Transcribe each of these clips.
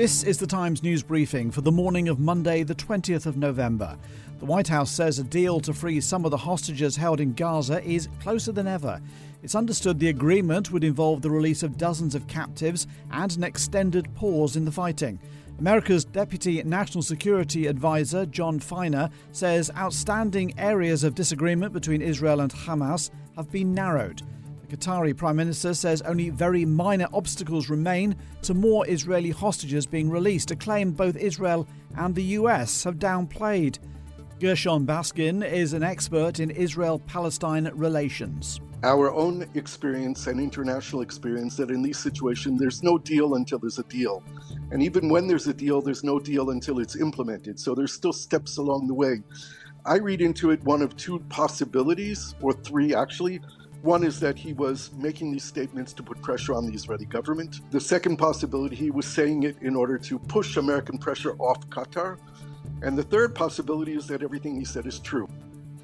This is the Times news briefing for the morning of Monday, the 20th of November. The White House says a deal to free some of the hostages held in Gaza is closer than ever. It's understood the agreement would involve the release of dozens of captives and an extended pause in the fighting. America's Deputy National Security Advisor Jon Finer says outstanding areas of disagreement between Israel and Hamas have been narrowed. Qatari Prime Minister says only very minor obstacles remain to more Israeli hostages being released, a claim both Israel and the US have downplayed. Gershon Baskin is an expert in Israel Palestine relations. Our own experience and international experience that in these situations there's no deal until there's a deal. And even when there's a deal, there's no deal until it's implemented. So there's still steps along the way. I read into it one of two possibilities, or three actually. One is that he was making these statements to put pressure on the Israeli government. The second possibility, he was saying it in order to push American pressure off Qatar. And the third possibility is that everything he said is true.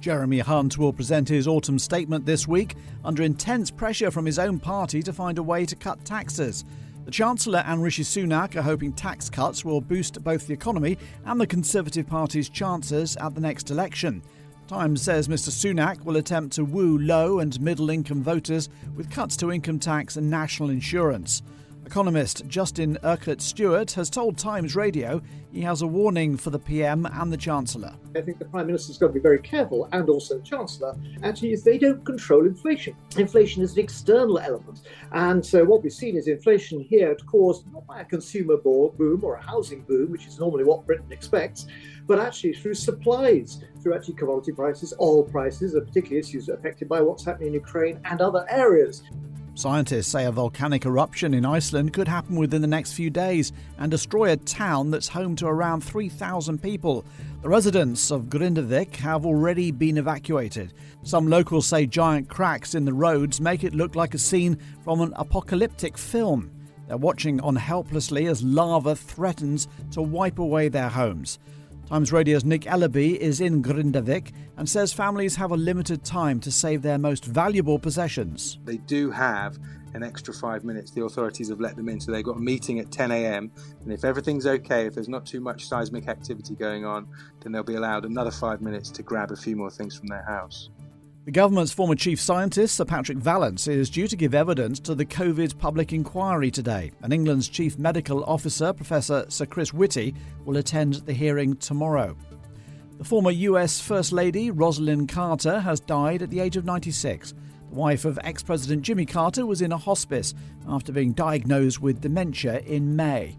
Jeremy Hunt will present his autumn statement this week under intense pressure from his own party to find a way to cut taxes. The Chancellor and Rishi Sunak are hoping tax cuts will boost both the economy and the Conservative Party's chances at the next election. Times says Mr. Sunak will attempt to woo low and middle income voters with cuts to income tax and national insurance. Economist Justin Urquhart Stewart has told Times Radio he has a warning for the PM and the Chancellor. I think the Prime Minister's got to be very careful, and also the Chancellor, actually, is they don't control inflation. Inflation is an external element. And so what we've seen is inflation here caused not by a consumer boom or a housing boom, which is normally what Britain expects, but actually through supplies, through actually commodity prices, oil prices, and particularly issues affected by what's happening in Ukraine and other areas. Scientists say a volcanic eruption in Iceland could happen within the next few days and destroy a town that's home to around 3,000 people. The residents of Grindavik have already been evacuated. Some locals say giant cracks in the roads make it look like a scene from an apocalyptic film. They're watching on helplessly as lava threatens to wipe away their homes. Times Radio's Nick Ellaby is in Grindavik and says families have a limited time to save their most valuable possessions. They do have an extra five minutes. The authorities have let them in, so they've got a meeting at 10 a.m. And if everything's okay, if there's not too much seismic activity going on, then they'll be allowed another five minutes to grab a few more things from their house. The government's former chief scientist, Sir Patrick Vallance, is due to give evidence to the COVID public inquiry today. And England's chief medical officer, Professor Sir Chris Whitty, will attend the hearing tomorrow. The former US First Lady, Rosalynn Carter, has died at the age of 96. The wife of ex President Jimmy Carter was in a hospice after being diagnosed with dementia in May.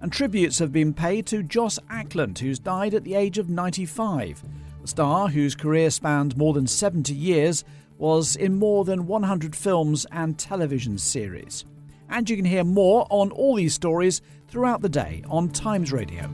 And tributes have been paid to Joss Ackland, who's died at the age of 95. The star, whose career spanned more than 70 years, was in more than 100 films and television series. And you can hear more on all these stories throughout the day on Times Radio.